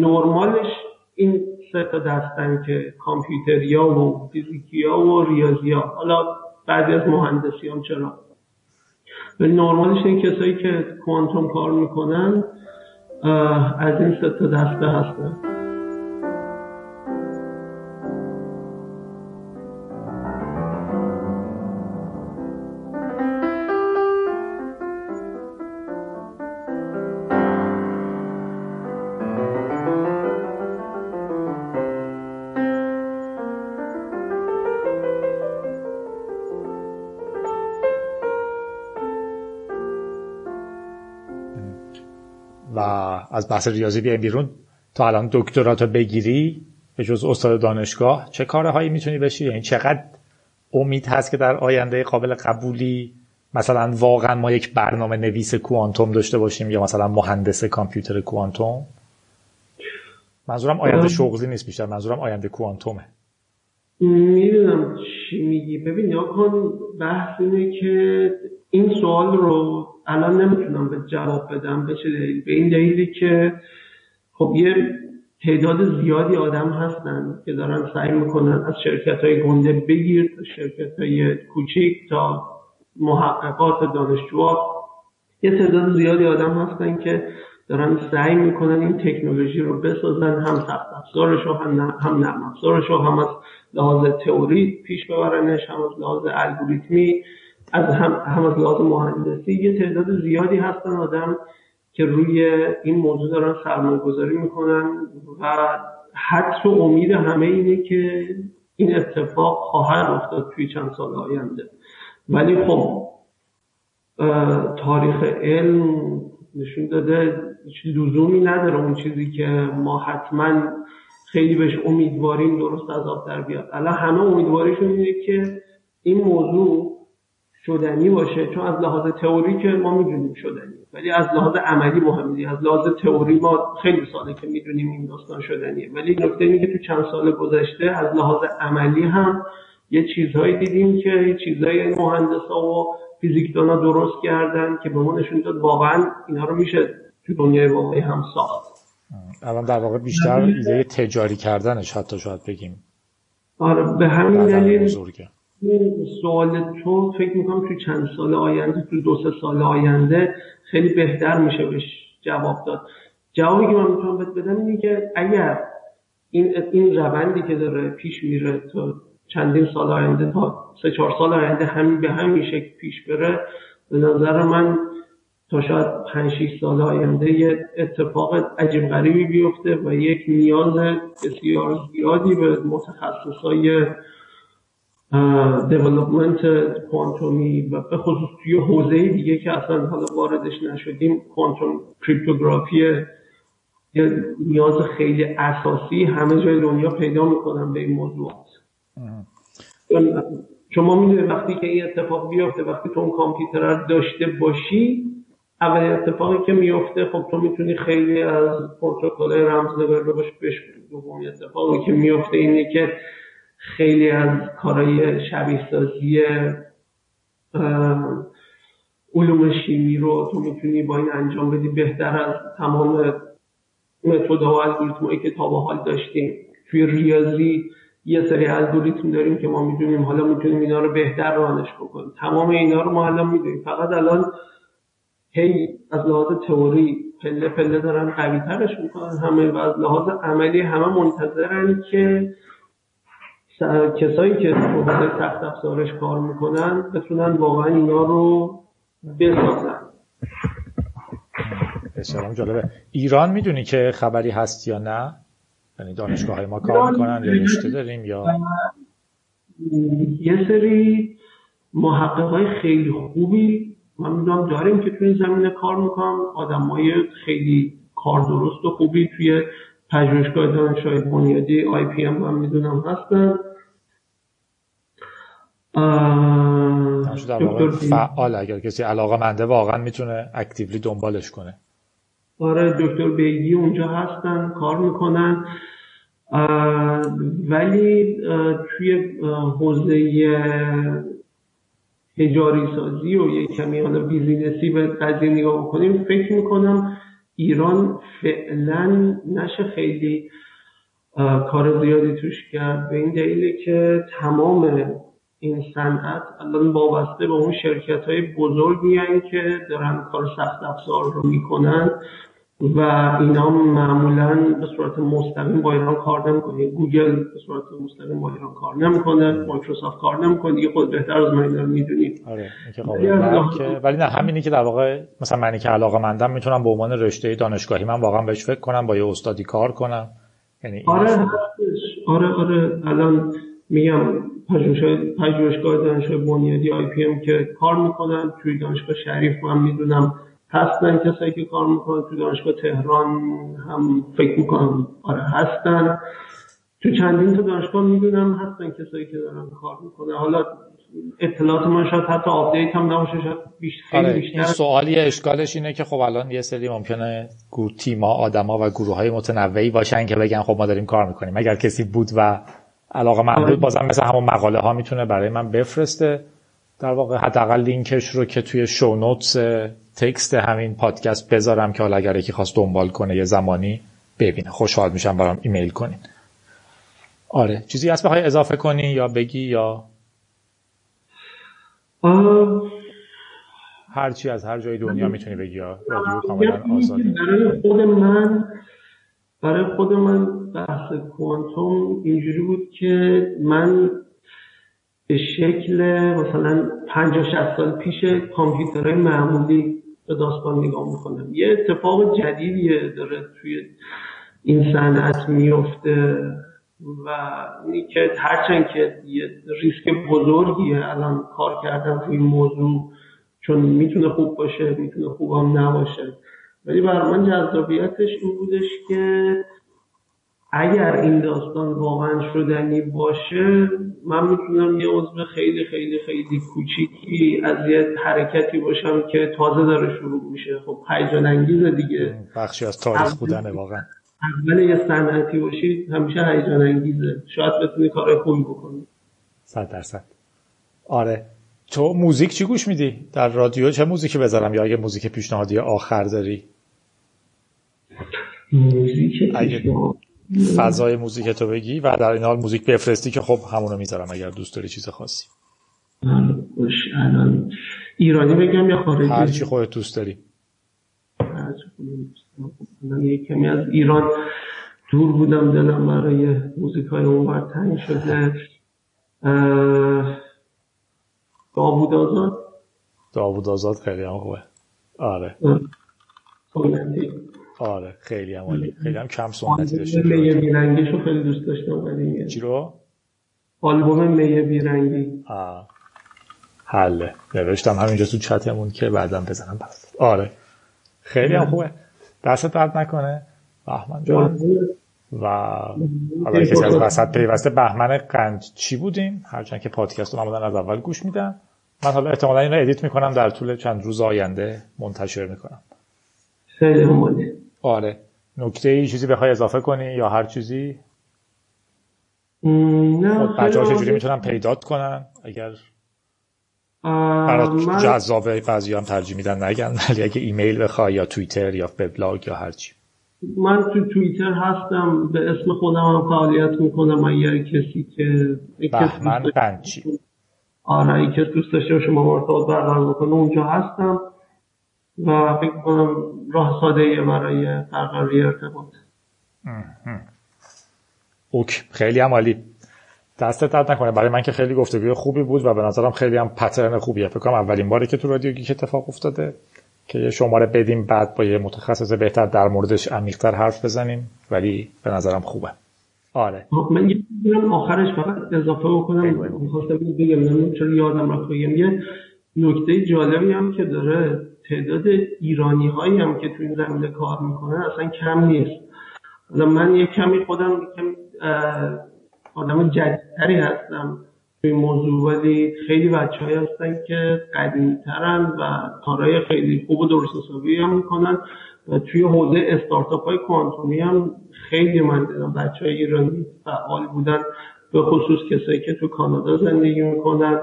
نرمالش این سه تا دستن که کامپیوتریا و فیزیکیا و ریاضیا. حالا بعضی از مهندسی هم چرا؟ به نرمالش این کسایی که کوانتوم کار می‌کنن از این سه تا دسته هستن. از بحث ریاضی بیای بیرون. تا الان دکتراتو بگیری به جز استاد دانشگاه چه کارهایی می‌تونی بشی؟ یعنی چقدر امید هست که در آینده قابل قبولی مثلا واقعا ما یک برنامه نویس کوانتوم داشته باشیم یا مثلا مهندس کامپیوتر کوانتوم؟ منظورم آینده شغلی نیست بیشتر منظورم آینده کوانتومه. می‌دونم چی میگی. ببین یا کن بحث اینه که این سوال رو الان نمی‌تونم به جواب بدم به چه دلیل؟ به این دلیلی که خب یه تعداد زیادی آدم هستن که دارن سعی می‌کنن از شرکت های گنده بگیر تا شرکت های کوچیک تا محققات دانشجوها. یه تعداد زیادی آدم هستن که دارن سعی می‌کنن این تکنولوژی رو بسازن هم سخت افزارش هم نرم افزارش هم از لحاظ تئوری پیش ببرنش هم از لحاظ الگوریتمی از هم, هم از لحاظ مهندسی یه تعداد زیادی هستن آدم که روی این موضوع دارن سرمایه گذاری می‌کنن و حدس و امید همه اینه که این اتفاق خواهد افتاد توی چند سال آینده. ولی خب تاریخ علم نشون داده لزومی نداره اون چیزی که ما حتما خیلی بهش امیدواریم درست از آب در بیاد. الان همه امیدواریشون اینه که این موضوع شدنی باشه چون از لحاظ تئوری که ما می‌دونیم شدنی ولی از لحاظ عملی مهمی از لحاظ تئوری ما خیلی ساله که می‌دونیم این داستان شدنیه. ولی نکته اینه که تو چند سال گذشته از لحاظ عملی هم یه چیزهایی دیدیم که یه چیزهایی مهندسا و فیزیکدانا درست کردن که به ما نشون داد واقعا اینا رو میشه تو دنیای واقعی هم ساخت. الان در واقع بیشتر ایده تجاری کردنش حتی شاید بگیم. آره به همین دلیل سوال تو فکر می‌کنم تو چند سال آینده تو دو سه سال آینده خیلی بهتر میشه بهش جواب داد. جوابی که من می‌تونم بهت بدم اینه که اگر این این روندی که داره پیش میره تا چندین سال آینده تا سه چهار سال آینده همین به همین شکل پیش بره به نظر من تا شاید پنج شیش سال آینده یه اتفاق عجیب غریبی بیفته و یک نیاز بسیار زیادی به متخصصای دیولوپمنت کوانتومی و به خصوص توی حوزه دیگه که اصلا حالا واردش نشدیم کوانتوم کریپتوگرافی یه نیاز خیلی اساسی همه جای دنیا پیدا می‌کنن به این موضوعات شما می‌دونید وقتی که این اتفاق بیفته وقتی تو اون کامپیوتر رو داشته باشی اولین اتفاقی که میفته خب تو می‌تونی خیلی از پروتکل رمزنگاری رو باش بشکنی دومی اتفاقی که میفته اینه که خیلی از کارهای شبیه سازی علوم شیمی رو تو می‌تونی با این انجام بدی بهتر از تمام متد و الگوریتمایی که تا به حال داشتیم. توی ریاضی یه سری الگوریتم داریم که ما می‌دونیم حالا می‌تونیم اینا رو بهتر رانش بکنیم. تمام اینا رو ما الان می‌دونیم. فقط الان هی از لحاظ تئوری پله پله دارن قوی ترش می‌کنن. همه و از لحاظ عملی همه منتظرن که کسایی که تو حوزه تخت افزارش کار می‌کنن بتونن واقعا اینا رو بسازن. بسیار جالبه. ایران می‌دونی که خبری هست یا نه؟ یعنی دانشگاه های ما کار می‌کنن یا رشته داریم یا؟ یه سری محقق های خیلی خوبی من می‌دونم داریم که توی این زمینه کار می‌کنم آدم های خیلی کار درست و خوبی توی پژوهشگاه دانش‌های بنیادی IPM من می‌دونم هستن. فعال اگر کسی علاقه منده واقعا می‌تونه actually دنبالش کنه. آره دکتر بیگی اونجا هستن کار می‌کنن. ولی توی حوزه تجاری سازی و یک کمی حالا business ی به قضیه نگاه بکنیم فکر می‌کنم ایران فعلا نشه خیلی کار زیادی توش کرد. به این دلیله که تمام این صنعت الان وابسته به اون شرکت های بزرگی که دارن کار سخت افزار رو می‌کنن. و اینا معمولا به صورت مستقیم با ایران کار نمی‌کنه. گوگل به صورت مستقیم با ایران کار نمی‌کنه. مایکروسافت کار نمی‌کنه. دیگه خود بهتر از من اینا رو می‌دونید آره ولی نه همینی که در واقع مثلا منی که علاقه مندم می‌تونم به عنوان رشته دانشگاهی من واقعا بهش فکر کنم با یه استادی کار کنم. یعنی آره آره آره. الان میگم پژوهشگاه دانشگاه بنیادی آی پی ام که کار می‌کنن توی دانشگاه شریف من می‌دونم هستن کسایی که کار می‌کنن تو دانشگاه تهران هم فکر می‌کنم آره هستن. تو چندین تا دانشگاه می‌دونم هستن کسایی که دارن کار می‌کنن. حالا اطلاعات من شاید حتی update هم نباشه شاید بیشتر آره، این سوالی اشکالش اینه که خب الان یه سری ممکنه گروه تیما آدما و گروه های متنوعی باشن که بگن خب ما داریم کار می‌کنیم. اگر کسی بود و علاقه مند بود آره. بازم مثل همون مقاله ها می‌تونه برای من بفرسته. در واقع حداقل لینکش رو که توی show notes text همین پادکست بذارم که حالا اگر یکی خواست دنبال کنه یه زمانی ببینه. خوشحال میشم برام ایمیل کنین. آره. چیزی هست بخوای اضافه کنی یا بگی یا؟ هر چی از هر جای دنیا می‌تونی بگی یا رادیو کاملا آزاده. برای خود من برای خود من بحث کوانتوم اینجوری بود که من به شکل مثلا 50 60 سال پیش کامپیوترهای معمولی به داستان نگاه می‌کنم. یه اتفاق جدیدیه داره توی این صنعت میفته و اینی که هرچند که یه ریسک بزرگیه الان کار کردن روی موضوع چون می‌تونه خوب باشه می‌تونه خوب هم نباشه. ولی برای من جذابیتش این بودش که اگر این داستان واقعا شدنی باشه من می‌تونم یه عضو خیلی خیلی خیلی کوچیکی از یه حرکتی باشم که تازه داره شروع میشه. خب هیجان انگیزه دیگه. بخشی از تاریخ بودنه واقعا. اول یه صنعتی باشی همیشه هیجان انگیزه شاید بتونی کار خوبی بکنی. صد درصد. آره. تو موزیک چی گوش میدی؟ در رادیو چه موزیکی بذارم؟ یا اگه موزیک پیشنهادی آخر داری؟ موزیک فضای موزیک تو بگی و در این حال موزیک بفرستی که خب همونو می‌ذارم اگر دوست داری چیز خاصی. الان ایرانی بگم یا خارجی؟ هر چی خودت دوست داری. یه کمی از ایران دور بودم دلم برای موزیک های اون تنگ شده. داوود آزاد؟ داوود آزاد خیلی هم خوبه. آره. آره خیلی هم عالی. خیلی هم کم سنتی داشته میه بیرنگیش رو خیلی دوست داشتم ولی چی رو؟ آلبوم میه بیرنگی. آه. حله. نوشتم همینجا تو چتمون که بعدم بزنم برات آره. خیلی هم خوبه. دست درد نکنه؟ بهمن جان. و حالا کسی از وسط پیوسته بهمن قند چی بودیم؟ هرچند که پادکست رو معمولا از اول گوش میدم من حالا احتمالا این رو ادیت می‌کنم در طول چند روز آینده منتشر می‌کنم. خیلی همونه آره. نکته ای چیزی بخوای اضافه کنی یا هر چیزی؟ نه خب، بچه ها چجوری می‌تونن پیدات کنن؟ اگر برات من... جذابه بعضی هم ترجیح میدن نگن ولی اگه ایمیل بخوای یا توییتر یا وبلاگ یا هرچی من تو توییتر هستم به اسم خودم هم فعالیت می‌کنم. اگر کسی که بهمن قنچی. آره که دوست داشته باشه ما مرتبط برقرار بکنه اونجا هستم. و فکر کنم راه ساده برای برقراری ارتباط. اوک خیلی هم عالی. دستت درد نکنه. برای من که خیلی گفتگوی خوبی بود و به نظرم خیلی هم پترن خوبیه. فکر کنم اولین باری که تو رادیو گیک اتفاق افتاده که یه شماره بدیم بعد با یه متخصص بهتر در موردش عمیق‌تر حرف بزنیم ولی به نظرم خوبه. آره. خب، من یه آخرش فقط اضافه بکنم. می‌خواستم بگم چرا یادم رفت بگم یه نکته جالبی هم که داره تعداد ایرانی هایی هم که تو این زمینه کار می‌کنن اصلا کم نیست. حالا من یه کمی خودم کمی آدم جدیدتری هستم توی موضوع ولی خیلی بچه های هستن که قدیمترن و کارهای خیلی خوب و درست حسابی هم می‌کنن و توی حوزه استارتاپ های کوانتومی هم خیلی من دیدم بچه های ایرانی فعال بودن به خصوص کسایی که تو کانادا زندگی می‌کنن.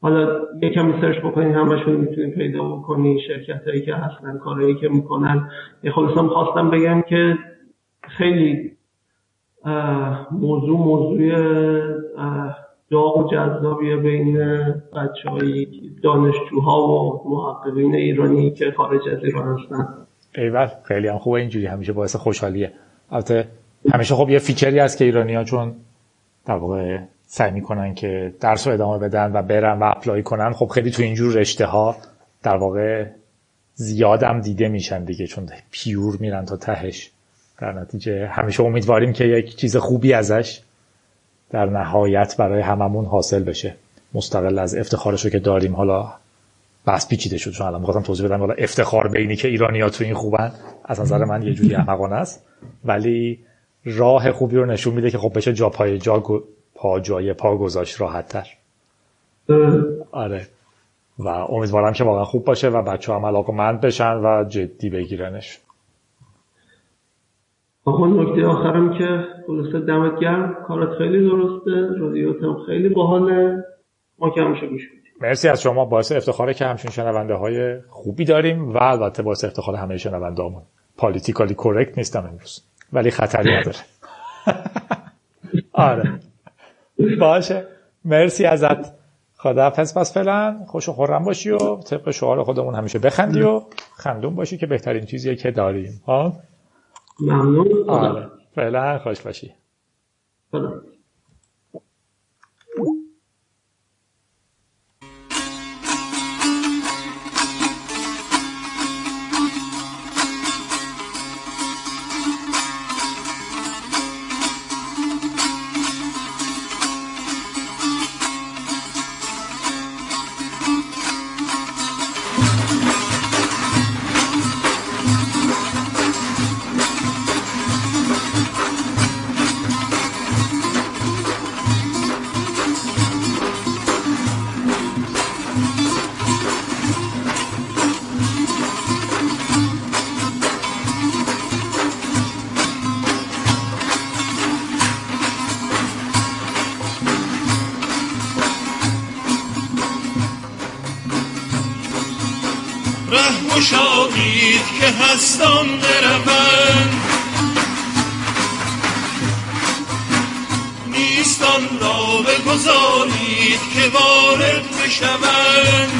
حالا یکم search بکنین همشون می‌تونید پیدا بکنین شرکت هایی که اصلا کارهایی که می‌کنن. خلاصم خواستم بگم که خیلی موضوع موضوع داغ و جذابیه بین بچه دانشجوها و محققین ایرانی که خارج از ایران هستن. ایول خیلی هم خوبه اینجوری همیشه باعث خوشحالیه. البته همیشه خب یه feature ی هست که ایرانی ها چون در واقع سعی می‌کنن که درس رو ادامه بدن و برن و اپلای کنن. خب خیلی تو اینجور رشته ها در واقع زیادم دیده میشن دیگه چون پیور میرن تا تهش. در نتیجه همیشه امیدواریم که یک چیز خوبی ازش در نهایت برای هممون حاصل بشه. مستقل از افتخارش رو که داریم حالا بس پیچیده شد. چون الان می‌خواستم توضیح بدم حالا افتخار به اینی که ایرانی ها تو این خوبن از نظر من یه جوری احمقانه است. ولی راه خوبی رو نشون میده که خب بشه جا پای جا پا جای پا گذاشت راحت تر. آره. و امیدوارم که واقعا خوب باشه و بچه هم علاقمند بشن و جدی بگیرنش. آقا نکته آخرم که خلاصه دمت گرم. کارت خیلی درسته رادیوت هم خیلی باحاله. ما که همیشه گوش مرسی از شما. باعث افتخاره که همچین شنونده های خوبی داریم و البته باعث افتخار همه شنونده همون پالیتیکالی کورکت نیستم امروز ولی خطری نداره. آره. باشه. مرسی ازت. خداحافظ پس فعلا خوش و خورم باشی و طبق شعار خودمون همیشه بخندی و خندون باشی که بهترین چیزیه که داریم. ها ممنون. آره. فعلا خوش باشی. هستم بروند. نیستان را بگذارید که وارد بشوند.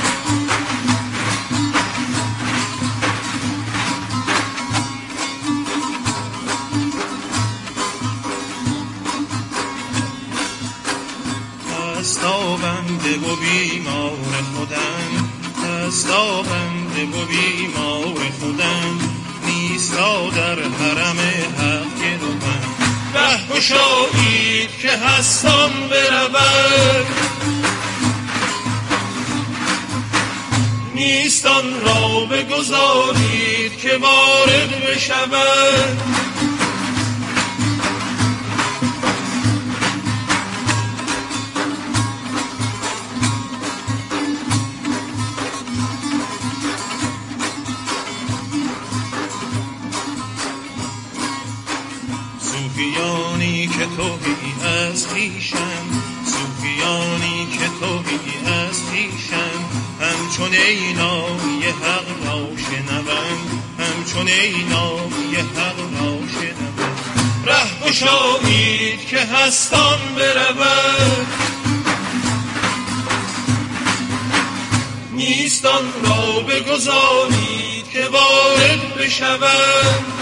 بنده و بیمار خودم. بنده و بیمار بگذارید که وارد بشود. توهی از خیشم صوفیانی که توهی از خیشم همچون را شنوم همچون اینای حق را شنوم ره گشایید که هستان برود. نیستان را بگذارید که وارد بشود.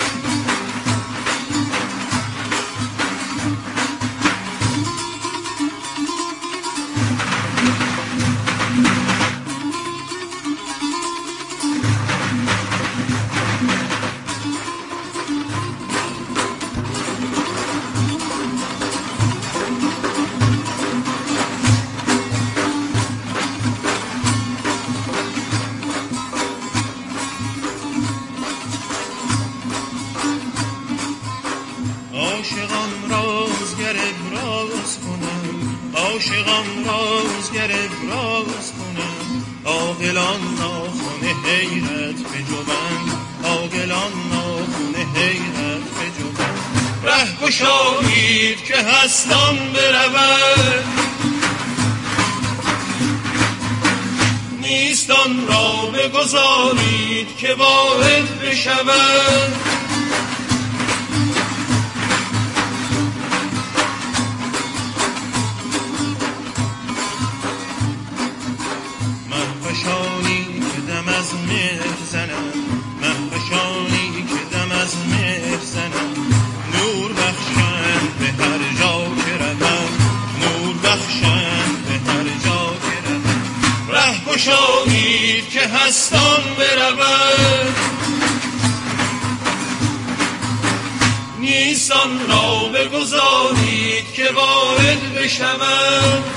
عاقلان ناخن حیرت به جوند عاقلان ناخونه حیرت بجوبند ره گشایید که هستان برود. نیستان را بگذارید که واحد بشود. هستان برود. نیستان را بگذارید که وارد بشود.